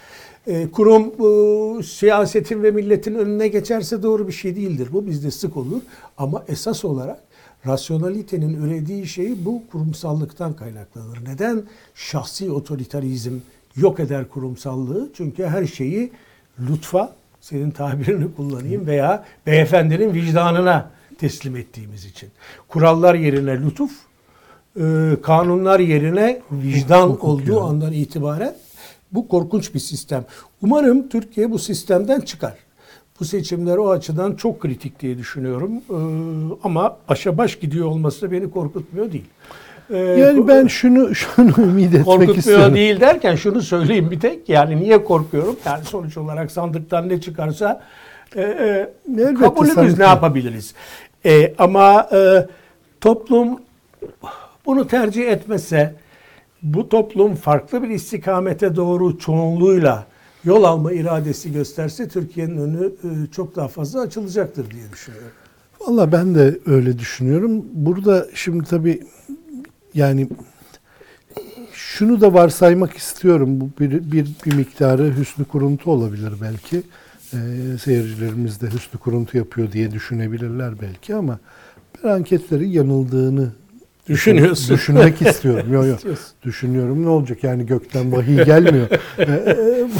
E, kurum bu, siyasetin ve milletin önüne geçerse doğru bir şey değildir. Bu bizde sık olur. Ama esas olarak rasyonalitenin ürediği şey bu kurumsallıktan kaynaklanır. Neden? Şahsi otoriterizm yok eder kurumsallığı. Çünkü her şeyi lütfa, senin tabirini kullanayım veya beyefendinin vicdanına teslim ettiğimiz için. Kurallar yerine lütuf, e, kanunlar yerine vicdan Hukuk olduğu yani. andan itibaren bu korkunç bir sistem. Umarım Türkiye bu sistemden çıkar. Bu seçimler o açıdan çok kritik diye düşünüyorum. Ee, ama başa baş gidiyor olması da beni korkutmuyor değil. Ee, Yani ben şunu şunu ümit etmek korkutmuyor istiyorum. değil derken şunu söyleyeyim bir tek. Yani niye korkuyorum? Yani sonuç olarak sandıktan ne çıkarsa e, e, Elbette kabulümüz sanki. ne yapabiliriz? E, ama e, toplum bunu tercih etmese bu toplum farklı bir istikamete doğru çoğunluğuyla yol alma iradesi gösterse Türkiye'nin önü e, çok daha fazla açılacaktır diye düşünüyorum. Valla ben de öyle düşünüyorum. Burada şimdi tabii yani şunu da varsaymak istiyorum. Bu bir, bir, bir miktarı hüsnü kuruntu olabilir belki. Ee, seyircilerimiz de hüsnü kuruntu yapıyor diye düşünebilirler belki ama ben anketlerin yanıldığını Düşünüyorsun. Düşünmek istiyorum. Yok yok. Düşünüyorum ne olacak yani gökten vahiy gelmiyor. Ee,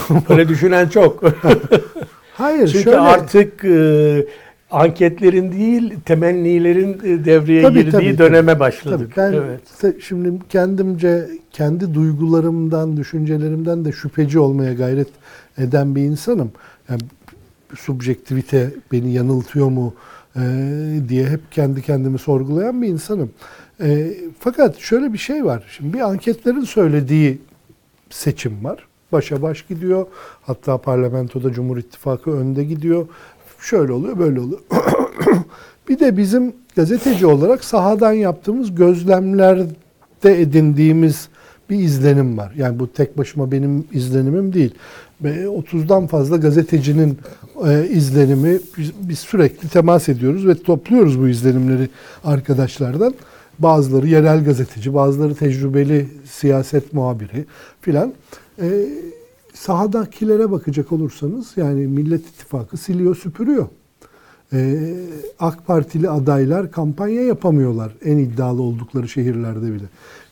Böyle düşünen çok. Hayır Çünkü şöyle. artık e, anketlerin değil temennilerin e, devreye Tabii, girdiği tabii, döneme başladık. Tabii ben evet. şimdi kendimce kendi duygularımdan, düşüncelerimden de şüpheci olmaya gayret eden bir insanım. Yani subjektivite beni yanıltıyor mu e, diye hep kendi kendimi sorgulayan bir insanım. E, fakat şöyle bir şey var. Şimdi bir anketlerin söylediği seçim var. Başa baş gidiyor. Hatta parlamentoda Cumhur İttifakı önde gidiyor. Şöyle oluyor, böyle oluyor. bir de bizim gazeteci olarak sahadan yaptığımız gözlemlerde edindiğimiz bir izlenim var. Yani bu tek başıma benim izlenimim değil. Ve 30'dan fazla gazetecinin e, izlenimi biz sürekli temas ediyoruz ve topluyoruz bu izlenimleri arkadaşlardan. Bazıları yerel gazeteci, bazıları tecrübeli siyaset muhabiri filan. E, sahadakilere bakacak olursanız yani Millet İttifakı siliyor süpürüyor. Ee, AK Partili adaylar kampanya yapamıyorlar en iddialı oldukları şehirlerde bile.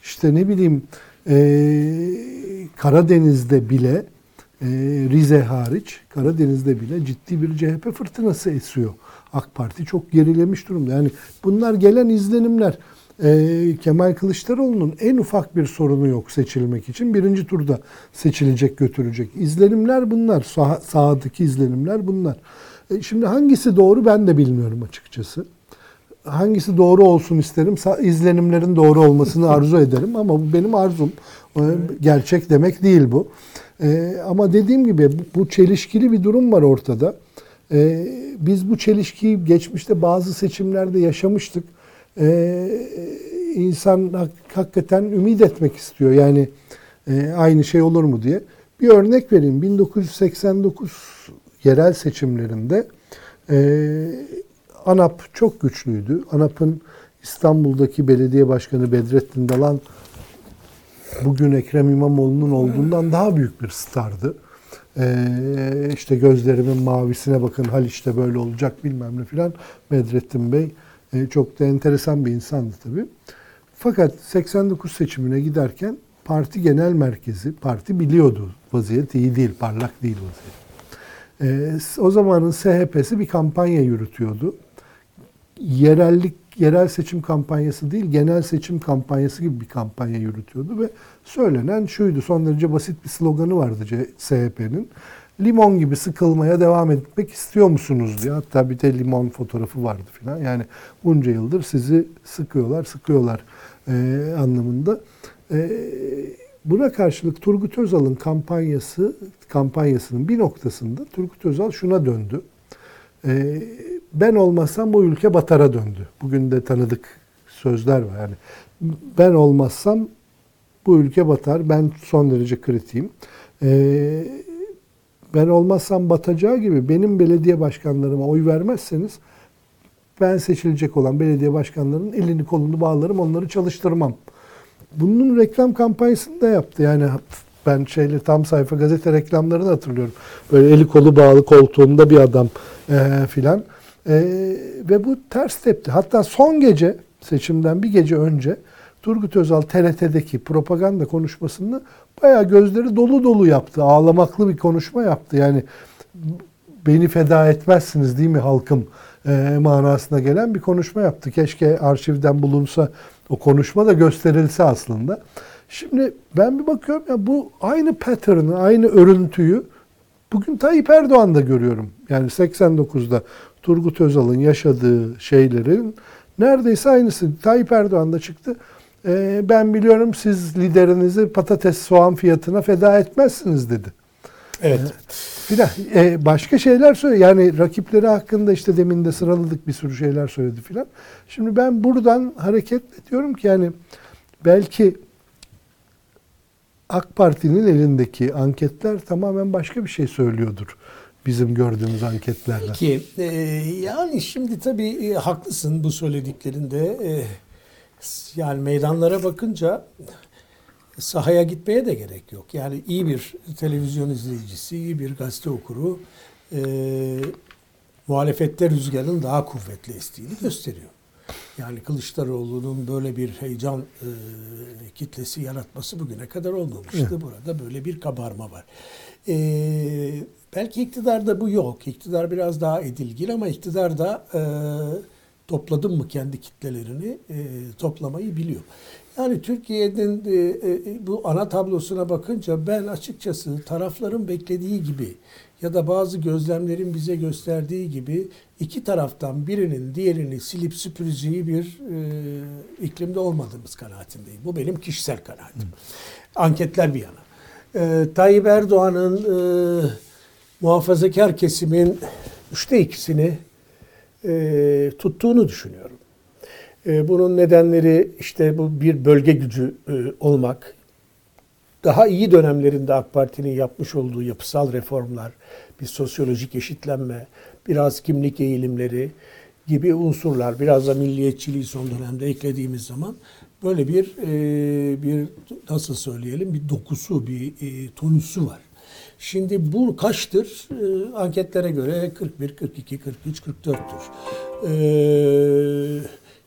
İşte ne bileyim ee, Karadeniz'de bile ee, Rize hariç Karadeniz'de bile ciddi bir CHP fırtınası esiyor. AK Parti çok gerilemiş durumda. Yani bunlar gelen izlenimler. Ee, Kemal Kılıçdaroğlu'nun en ufak bir sorunu yok seçilmek için. Birinci turda seçilecek götürecek. İzlenimler bunlar. Sah- sahadaki izlenimler bunlar. E, şimdi hangisi doğru ben de bilmiyorum açıkçası. Hangisi doğru olsun isterim. Sa- izlenimlerin doğru olmasını arzu ederim ama bu benim arzum. Ee, Gerçek demek değil bu. Ee, ama dediğim gibi bu, çelişkili bir durum var ortada. Ee, biz bu çelişkiyi geçmişte bazı seçimlerde yaşamıştık. Ee, insan hak- hakikaten ümit etmek istiyor. Yani e, aynı şey olur mu diye. Bir örnek vereyim. 1989 yerel seçimlerinde e, ANAP çok güçlüydü. ANAP'ın İstanbul'daki belediye başkanı Bedrettin Dalan bugün Ekrem İmamoğlu'nun olduğundan daha büyük bir stardı. Ee, işte gözlerimin mavisine bakın Haliç'te böyle olacak bilmem ne filan. Bedrettin Bey e, çok da enteresan bir insandı tabii. Fakat 89 seçimine giderken parti genel merkezi, parti biliyordu vaziyet iyi değil, parlak değil vaziyet. Ee, o zamanın SHP'si bir kampanya yürütüyordu. Yerellik, yerel seçim kampanyası değil, genel seçim kampanyası gibi bir kampanya yürütüyordu ve söylenen şuydu, son derece basit bir sloganı vardı SHP'nin. Limon gibi sıkılmaya devam etmek istiyor musunuz diye. Hatta bir de limon fotoğrafı vardı filan. Yani bunca yıldır sizi sıkıyorlar, sıkıyorlar e, anlamında. E, buna karşılık Turgut Özal'ın kampanyası kampanyasının bir noktasında Turgut Özal şuna döndü. E, ben olmazsam bu ülke batara döndü. Bugün de tanıdık sözler var. Yani ben olmazsam bu ülke batar. Ben son derece kritiğim. E, ben olmazsam batacağı gibi benim belediye başkanlarıma oy vermezseniz ben seçilecek olan belediye başkanlarının elini kolunu bağlarım, onları çalıştırmam. Bunun reklam kampanyasını da yaptı. Yani ben şeyle tam sayfa gazete reklamlarını hatırlıyorum. Böyle eli kolu bağlı koltuğunda bir adam e, filan. E, ve bu ters tepti. Hatta son gece seçimden bir gece önce Turgut Özal TRT'deki propaganda konuşmasını bayağı gözleri dolu dolu yaptı. Ağlamaklı bir konuşma yaptı. Yani beni feda etmezsiniz değil mi halkım e, manasına gelen bir konuşma yaptı. Keşke arşivden bulunsa o konuşma da gösterilse aslında. Şimdi ben bir bakıyorum ya bu aynı pattern'ı, aynı örüntüyü bugün Tayyip Erdoğan'da görüyorum. Yani 89'da Turgut Özal'ın yaşadığı şeylerin neredeyse aynısı. Tayyip Erdoğan da çıktı. E, ben biliyorum siz liderinizi patates soğan fiyatına feda etmezsiniz dedi. Evet. Filan. E, başka şeyler söyledi. Yani rakipleri hakkında işte demin de sıraladık bir sürü şeyler söyledi filan. Şimdi ben buradan hareketle diyorum ki yani belki AK Parti'nin elindeki anketler tamamen başka bir şey söylüyordur. Bizim gördüğümüz anketlerden. Ki e, yani şimdi tabii e, haklısın bu söylediklerinde. E, yani meydanlara bakınca sahaya gitmeye de gerek yok. Yani iyi bir televizyon izleyicisi, iyi bir gazete okuru e, muhalefette rüzgarın daha kuvvetli estiğini gösteriyor. Yani Kılıçdaroğlu'nun böyle bir heyecan e, kitlesi yaratması bugüne kadar olmamıştı. Burada böyle bir kabarma var. E, belki iktidarda bu yok. İktidar biraz daha edilgin ama iktidar da e, topladın mı kendi kitlelerini e, toplamayı biliyor. Yani Türkiye'nin e, e, bu ana tablosuna bakınca ben açıkçası tarafların beklediği gibi ya da bazı gözlemlerin bize gösterdiği gibi iki taraftan birinin diğerini silip süpüreceği bir e, iklimde olmadığımız kanaatindeyim. Bu benim kişisel kanaatim. Anketler bir yana. E, Tayyip Erdoğan'ın e, muhafazakar kesimin üçte ikisini e, tuttuğunu düşünüyorum. E, bunun nedenleri işte bu bir bölge gücü e, olmak, daha iyi dönemlerinde AK Parti'nin yapmış olduğu yapısal reformlar, bir sosyolojik eşitlenme, biraz kimlik eğilimleri gibi unsurlar, biraz da milliyetçiliği son dönemde eklediğimiz zaman böyle bir e, bir nasıl söyleyelim bir dokusu, bir e, tonüsü var. Şimdi bu kaçtır? Ee, anketlere göre 41, 42, 43, 44'tür. Ee,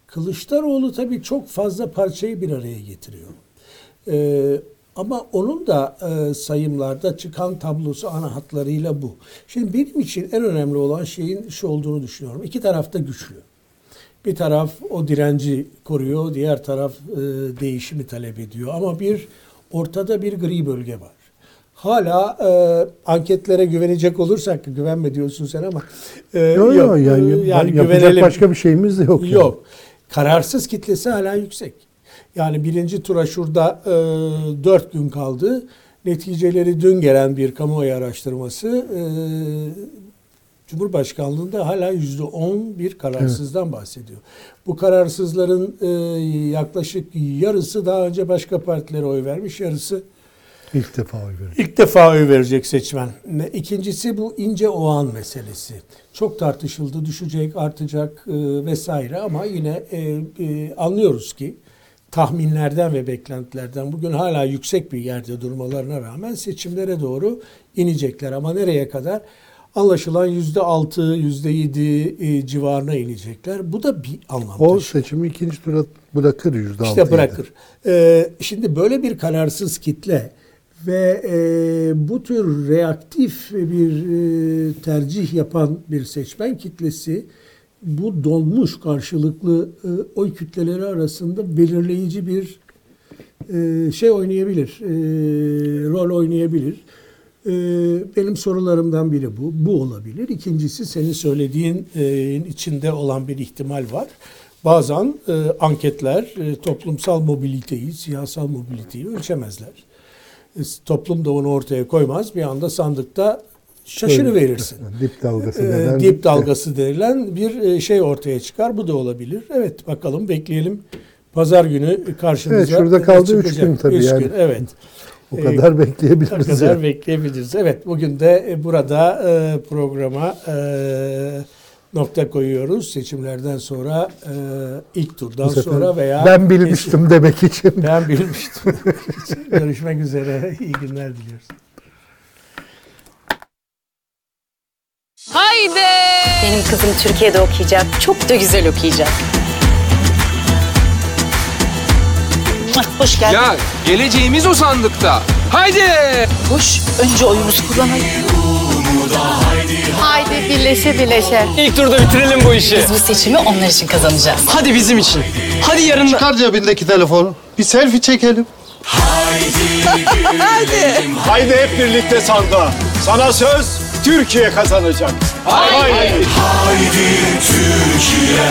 Kılıçdaroğlu tabii çok fazla parçayı bir araya getiriyor. Ee, ama onun da e, sayımlarda çıkan tablosu ana hatlarıyla bu. Şimdi benim için en önemli olan şeyin şu olduğunu düşünüyorum. İki taraf da güçlü. Bir taraf o direnci koruyor, diğer taraf e, değişimi talep ediyor. Ama bir ortada bir gri bölge var. Hala e, anketlere güvenecek olursak güvenme diyorsun sen ama e, Yok yok yani, yapacak güvenelim. başka bir şeyimiz de yok. yani. Yok. Kararsız kitlesi hala yüksek. Yani birinci tura şurada e, 4 gün kaldı. Neticeleri dün gelen bir kamuoyu araştırması e, Cumhurbaşkanlığında hala yüzde on bir kararsızdan bahsediyor. Bu kararsızların e, yaklaşık yarısı daha önce başka partilere oy vermiş, yarısı İlk defa oy verin. İlk defa oy verecek seçmen. İkincisi bu ince oğan meselesi. Çok tartışıldı, düşecek, artacak e, vesaire ama yine e, e, anlıyoruz ki tahminlerden ve beklentilerden bugün hala yüksek bir yerde durmalarına rağmen seçimlere doğru inecekler. Ama nereye kadar? Anlaşılan yüzde altı, yüzde yedi e, civarına inecekler. Bu da bir anlam O taşıyor. seçimi ikinci tura bırakır yüzde altı. İşte bırakır. Ee, şimdi böyle bir kararsız kitle ve e, bu tür reaktif bir e, tercih yapan bir seçmen kitlesi bu donmuş karşılıklı e, oy kütleleri arasında belirleyici bir e, şey oynayabilir, e, rol oynayabilir. E, benim sorularımdan biri bu. Bu olabilir. İkincisi senin söylediğin e, içinde olan bir ihtimal var. Bazen e, anketler e, toplumsal mobiliteyi, siyasal mobiliteyi ölçemezler. Toplum da onu ortaya koymaz. Bir anda sandıkta şaşırı verirsin. Dip dalgası Ee, denen. dip dalgası denilen bir e, şey ortaya çıkar. Bu da olabilir. Evet bakalım bekleyelim. Pazar günü karşımıza Evet, şurada kaldı üç çıkacak? gün tabii Üç yani. gün, evet. O e, kadar Ne bekleyebiliriz. kadar yani. bekleyebiliriz. Evet bugün de e, burada e, programa e, nokta koyuyoruz. Seçimlerden sonra e, ilk turdan sonra veya ben bilmiştim demek için. ben bilmiştim. Görüşmek üzere. İyi günler diliyoruz. Haydi. Benim kızım Türkiye'de okuyacak. Çok da güzel okuyacak. Hoş geldin. Ya geleceğimiz o sandıkta. Haydi. Koş. Önce oyumuzu kullanalım. Haydi birleşe birleşe. İlk turda bitirelim bu işi. Biz bu seçimi onlar için kazanacağız. Hadi bizim için. Hadi yarın Çıkar cebindeki telefonu. Bir selfie çekelim. Haydi hep birlikte sandığa. Sana söz Türkiye kazanacak. Haydi. Haydi Türkiye